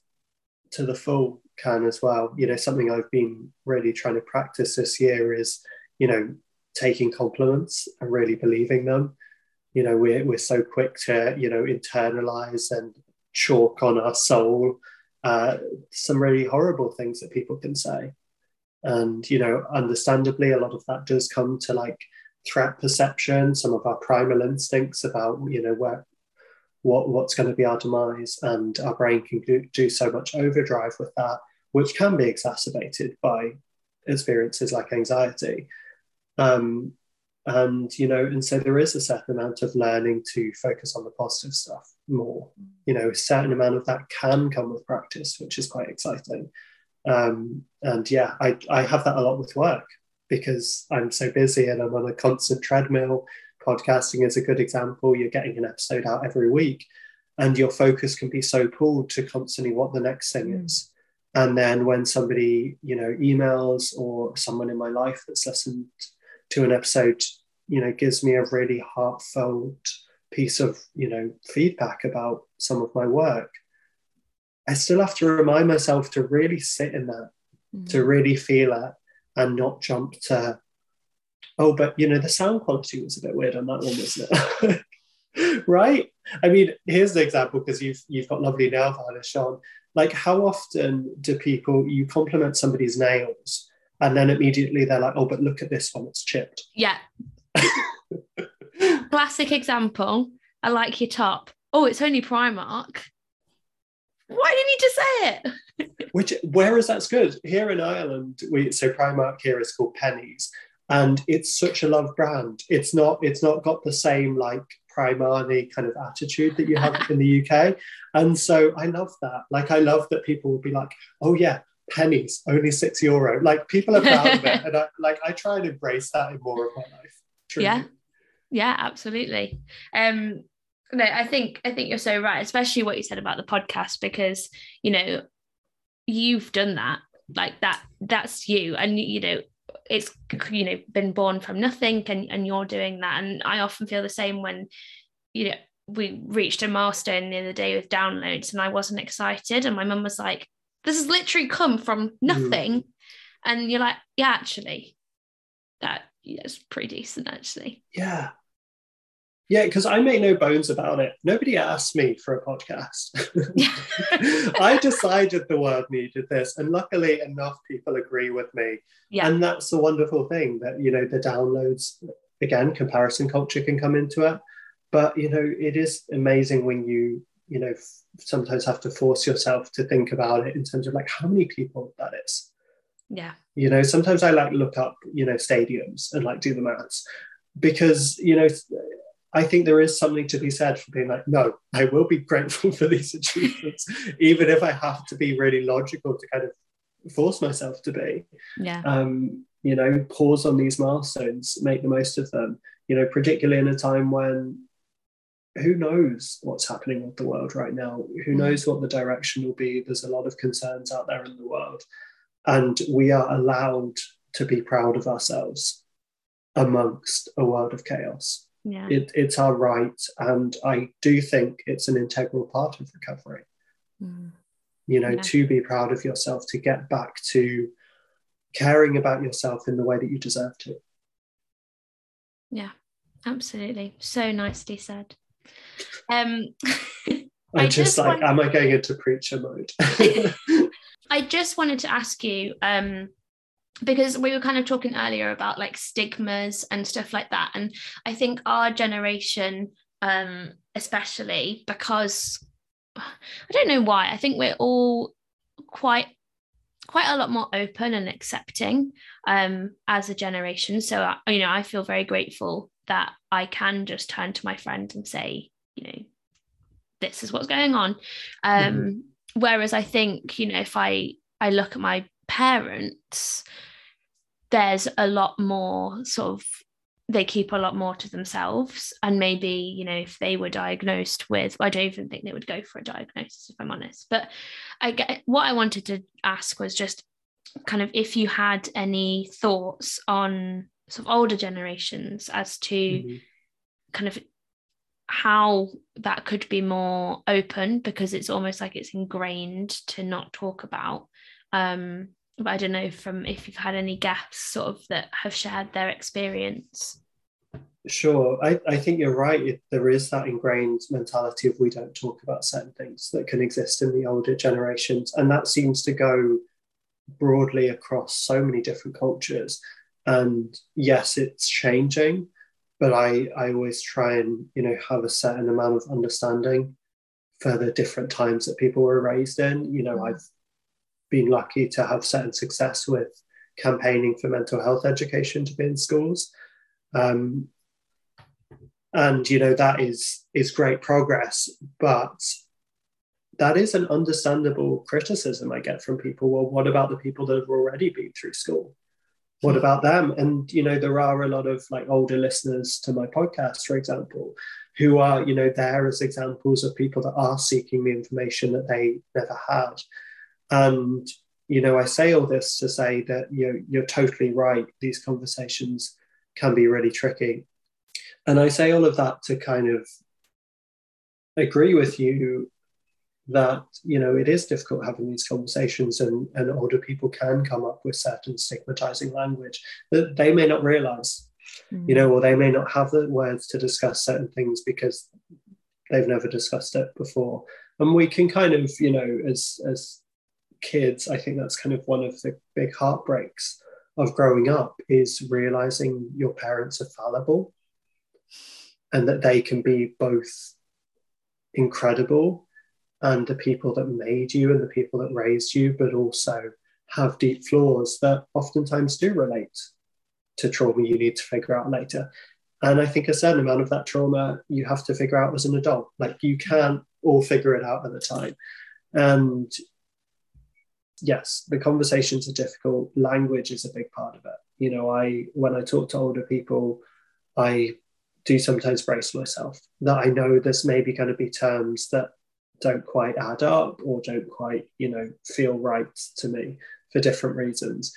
to the full can as well. You know, something I've been really trying to practice this year is, you know, taking compliments and really believing them. You know, we're, we're so quick to, you know, internalize and chalk on our soul uh, some really horrible things that people can say. And, you know, understandably, a lot of that does come to like threat perception, some of our primal instincts about, you know, where what, what's going to be our demise. And our brain can do, do so much overdrive with that, which can be exacerbated by experiences like anxiety. Um, and you know and so there is a certain amount of learning to focus on the positive stuff more you know a certain amount of that can come with practice which is quite exciting um, and yeah I, I have that a lot with work because i'm so busy and i'm on a constant treadmill podcasting is a good example. You're getting an episode out every week, and your focus can be so pulled to constantly what the next thing mm. is. And then when somebody, you know, emails or someone in my life that's listened to an episode, you know, gives me a really heartfelt piece of, you know, feedback about some of my work, I still have to remind myself to really sit in that, mm. to really feel it and not jump to oh, but you know, the sound quality was a bit weird on that one, wasn't it? right? I mean, here's the example because you've you've got lovely nail varnish on. Like, how often do people you compliment somebody's nails and then immediately they're like, oh, but look at this one, it's chipped. Yeah. Classic example. I like your top. Oh, it's only Primark. Why didn't you just say it? Which whereas that's good. Here in Ireland, we so Primark here is called Penneys and it's such a loved brand. It's not it's not got the same like Primani kind of attitude that you have in the UK, and so I love that. Like I love that people will be like, oh yeah, Penneys, only six euro. Like people are proud of it, and I like I try and embrace that in more of my life. Truly. Yeah, yeah, absolutely. Um, no, I think I think you're so right, especially what you said about the podcast because you know you've done that like that that's you and you know it's you know been born from nothing and, and you're doing that and i often feel the same when you know we reached a milestone the other day with downloads and i wasn't excited and my mum was like this has literally come from mm. nothing mm. and you're like yeah actually that yeah, is pretty decent actually yeah yeah, because I make no bones about it. Nobody asked me for a podcast. I decided the world needed this, and luckily enough people agree with me. Yeah. And that's the wonderful thing that you know the downloads again, comparison culture can come into it. But you know, it is amazing when you you know f- sometimes have to force yourself to think about it in terms of like how many people that is. Yeah. You know, sometimes I like look up, you know, stadiums and like do the maths because you know I think there is something to be said for being like, no, I will be grateful for these achievements, even if I have to be really logical to kind of force myself to be. Yeah. Um, you know, pause on these milestones, make the most of them. You know, particularly in a time when who knows what's happening with the world right now? Who mm. knows what the direction will be? There's a lot of concerns out there in the world. And we are allowed to be proud of ourselves amongst a world of chaos yeah. It, it's our right. And I do think it's an integral part of recovery. Mm. You know, yeah. to be proud of yourself, to get back to caring about yourself in the way that you deserve to. Yeah, absolutely. So nicely said. Um, I, I just, just like, want... am I going into preacher mode? I just wanted to ask you, um, because we were kind of talking earlier about like stigmas and stuff like that. And I think our generation, um, especially because I don't know why, I think we're all quite quite a lot more open and accepting um, as a generation. So, uh, you know, I feel very grateful that I can just turn to my friend and say, you know, this is what's going on. Um, mm-hmm. Whereas I think, you know, if I I look at my parents, there's a lot more sort of they keep a lot more to themselves and maybe you know if they were diagnosed with i don't even think they would go for a diagnosis if i'm honest but i get what i wanted to ask was just kind of if you had any thoughts on sort of older generations as to mm-hmm. kind of how that could be more open because it's almost like it's ingrained to not talk about um but I don't know from if you've had any guests sort of that have shared their experience. Sure, I, I think you're right. There is that ingrained mentality of we don't talk about certain things that can exist in the older generations, and that seems to go broadly across so many different cultures. And yes, it's changing, but I I always try and you know have a certain amount of understanding for the different times that people were raised in. You know, I've been lucky to have certain success with campaigning for mental health education to be in schools. Um, and you know that is is great progress, but that is an understandable criticism I get from people. Well, what about the people that have already been through school? What about them? And you know, there are a lot of like older listeners to my podcast, for example, who are you know there as examples of people that are seeking the information that they never had and you know, I say all this to say that you're you're totally right. These conversations can be really tricky, and I say all of that to kind of agree with you that you know it is difficult having these conversations and, and older people can come up with certain stigmatizing language that they may not realize mm. you know or they may not have the words to discuss certain things because they've never discussed it before and we can kind of you know as as kids, I think that's kind of one of the big heartbreaks of growing up is realizing your parents are fallible and that they can be both incredible and the people that made you and the people that raised you, but also have deep flaws that oftentimes do relate to trauma you need to figure out later. And I think a certain amount of that trauma you have to figure out as an adult. Like you can't all figure it out at the time. And yes, the conversations are difficult. Language is a big part of it. You know, I when I talk to older people, I do sometimes brace myself that I know there's maybe going to be terms that don't quite add up or don't quite, you know, feel right to me for different reasons.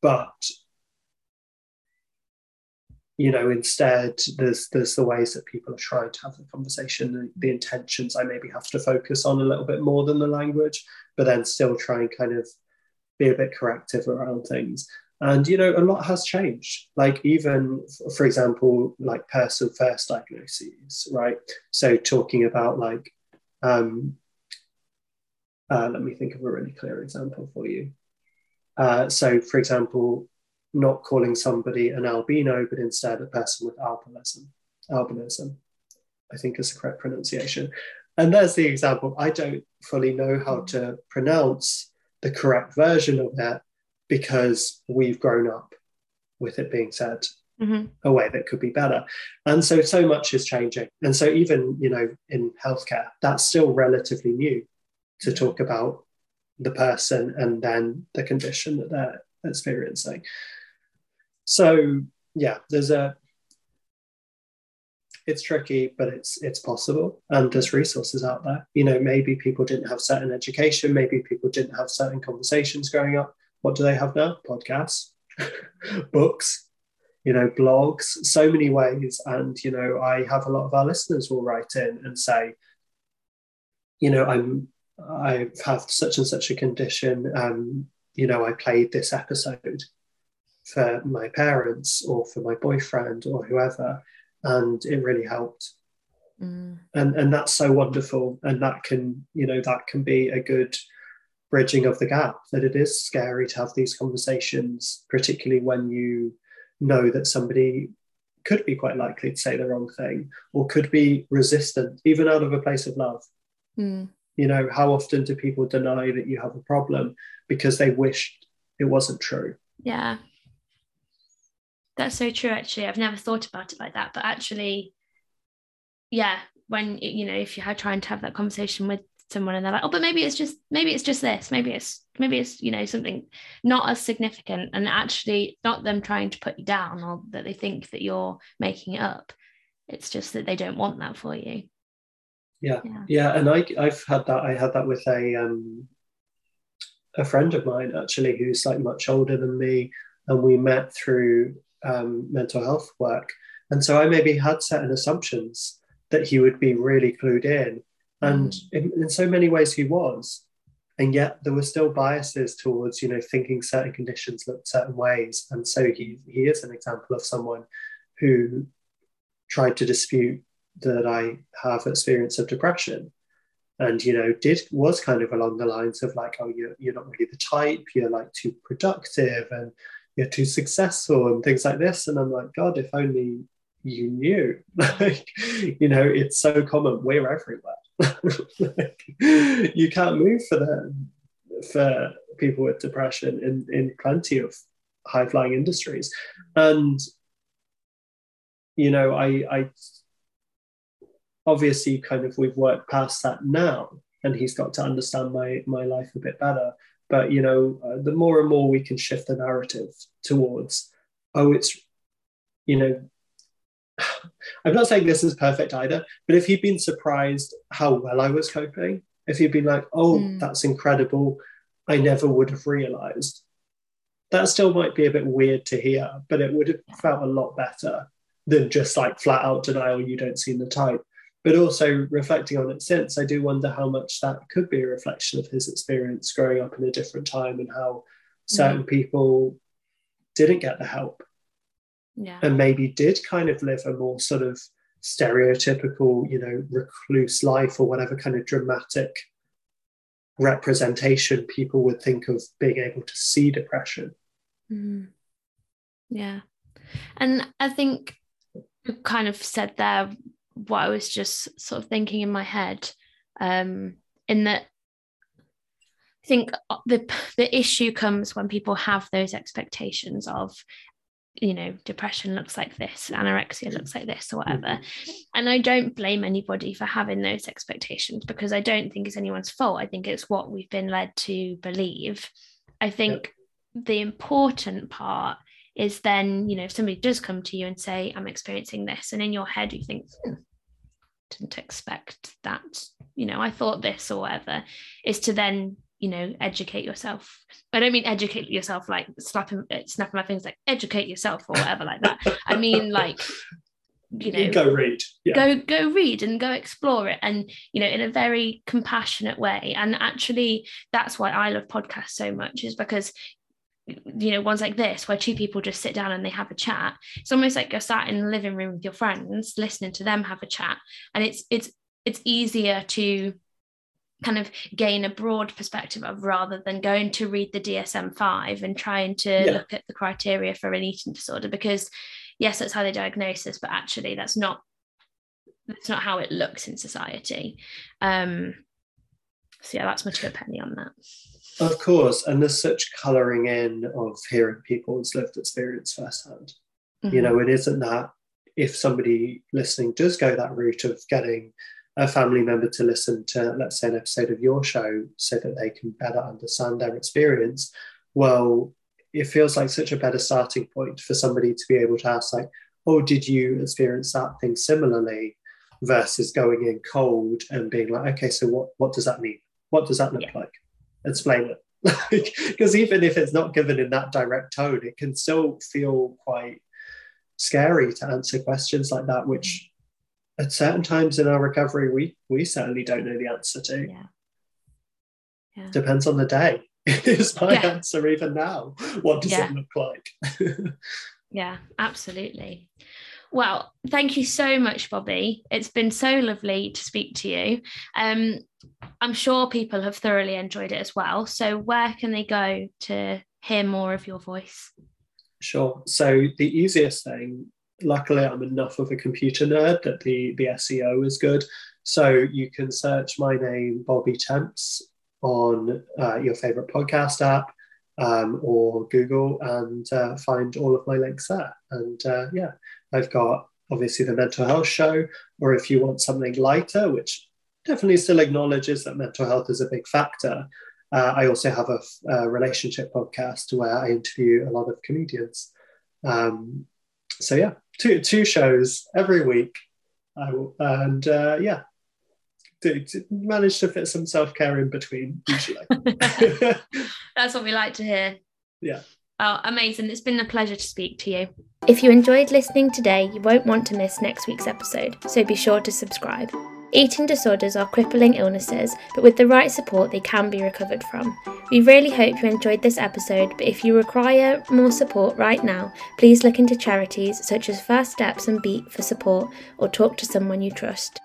But you know instead there's there's the ways that people are trying to have the conversation the, intentions i maybe have to focus on a little bit more than the language but then still try and kind of be a bit corrective around things. And you know a lot has changed. Like even for example like person first diagnoses right? So talking about like um uh, let me think of a really clear example for you. Uh, so for example not calling somebody an albino, but instead a person with albinism. Albinism, I think is the correct pronunciation. And there's the example. I don't fully know how to pronounce the correct version of that because we've grown up with it being said mm-hmm. a way that could be better. And so, so much is changing. And so, even, you know, in healthcare, that's still relatively new to talk about the person and then the condition that they're experiencing. So yeah, there's a it's tricky, but it's it's possible, and there's resources out there. You know, maybe people didn't have certain education, maybe people didn't have certain conversations growing up. What do they have now? Podcasts, books, you know, blogs, so many ways. And you know, I have a lot of our listeners will write in and say, you know, I'm I have had such and such a condition. Um, you know, I played this episode for my parents or for my boyfriend or whoever and it really helped mm. and and that's so wonderful and that can you know that can be a good bridging of the gap that it is scary to have these conversations particularly when you know that somebody could be quite likely to say the wrong thing or could be resistant even out of a place of love Mm. you know how often do people deny that you have a problem because they wished it wasn't true Yeah. That's so true, actually. I've never thought about it like that. But actually, yeah, when you know, if you're trying to have that conversation with someone and they're like, oh, but maybe it's just maybe it's just this, maybe it's maybe it's, you know, something not as significant. And actually not them trying to put you down or that they think that you're making it up. It's just that they don't want that for you. Yeah. Yeah. yeah and I, i've had that i had that with a um a friend of mine actually who's like much older than me and we met through um, mental health work. And so i maybe had certain assumptions that he would be really clued in. And in, in so many ways he was. And yet there were still biases towards you know thinking certain conditions looked certain ways. And so he he is an example of someone who tried to dispute that I have experience of depression. And you know, did was kind of along the lines of like, oh, you're you're not really the type, you're like too productive. And you're too successful and things like this. And I'm like, God, if only you knew. like, you know, it's so common. We're everywhere. like, you can't move for them for people with depression in, in plenty of high flying industries. And you know, I I obviously kind of we've worked past that now and he's got to understand my my life a bit better but you know uh, the more and more we can shift the narrative towards oh it's you know i'm not saying this is perfect either but if he'd been surprised how well i was coping if he'd been like oh Mm. that's incredible i never would have realized that still might be a bit weird to hear but it would have felt a lot better than just like flat out denial you don't seem the type but also reflecting on it since, I do wonder how much that could be a reflection of his experience growing up in a different time and how certain people didn't get the help Yeah. and maybe did kind of live a more sort of stereotypical, you know, recluse life or whatever kind of dramatic representation people would think of being able to see depression. Mhm. Yeah. And I think you kind of said there what I was just sort of thinking in my head, um, in that I think the the issue comes when people have those expectations of, you know, depression looks like this, anorexia looks like this, or whatever. And I don't blame anybody for having those expectations because I don't think it's anyone's fault. I think it's what we've been led to believe. I think the important part is then, you know, if somebody does come to you and say, I'm experiencing this, and in your head you think, hmm, didn't expect that, you know, I thought this or whatever, is to then, you know, educate yourself. I don't mean educate yourself like slapping, uh, snapping my fingers, like educate yourself or whatever like that. I mean, like, you know, go read. Yeah. go go read and go explore it and you know in a very compassionate way and actually that's why i love podcasts so much is because you know ones like this where two people just sit down and they have a chat. It's almost like you're sat in the living room with your friends listening to them have a chat. And it's it's it's easier to kind of gain a broad perspective of rather than going to read the DSM-5 and trying to Yeah. look at the criteria for an eating disorder because yes that's how they diagnose this but actually that's not that's not how it looks in society. Um so yeah that's my two penny on that Of course. And there's such colouring in of hearing people's lived experience firsthand. Mm-hmm. You know, it isn't that if somebody listening does go that route of getting a family member to listen to, let's say, an episode of your show so that they can better understand their experience, well, it feels like such a better starting point for somebody to be able to ask, like, oh, did you experience that thing similarly? Versus going in cold and being like, okay, so what, what does that mean? What does that look Yeah. like? Explain it. Because even if it's not given in that direct tone, it can still feel quite scary to answer questions like that, which at certain times in our recovery, we we certainly don't know the answer to. yeah yeah Depends on the day. Is my Yeah. answer even now? What does it look like? yeah absolutely Well, thank you so much, Bobby. It's been so lovely to speak to you. Um, I'm sure people have thoroughly enjoyed it as well. So, where can they go to hear more of your voice? Sure. So, the easiest thing, luckily, I'm enough of a computer nerd that the, the SEO is good. So, you can search my name, Bobby Temps, on uh, your favorite podcast app um, or Google and uh, find all of my links there. And uh, yeah, I've got obviously the mental health show, or if you want something lighter, which definitely still acknowledges that mental health is a big factor. Uh, I also have a, a, relationship podcast where I interview a lot of comedians. Um, so yeah, two two shows every week, and uh, yeah, to, to manage to fit some self care in between usually. That's what we like to hear. Yeah. Oh, amazing. It's been a pleasure to speak to you. If you enjoyed listening today, you won't want to miss next week's episode, so be sure to subscribe. Eating disorders are crippling illnesses, but with the right support, they can be recovered from. We really hope you enjoyed this episode, but if you require more support right now, please look into charities such as First Steps and Beat for support or talk to someone you trust.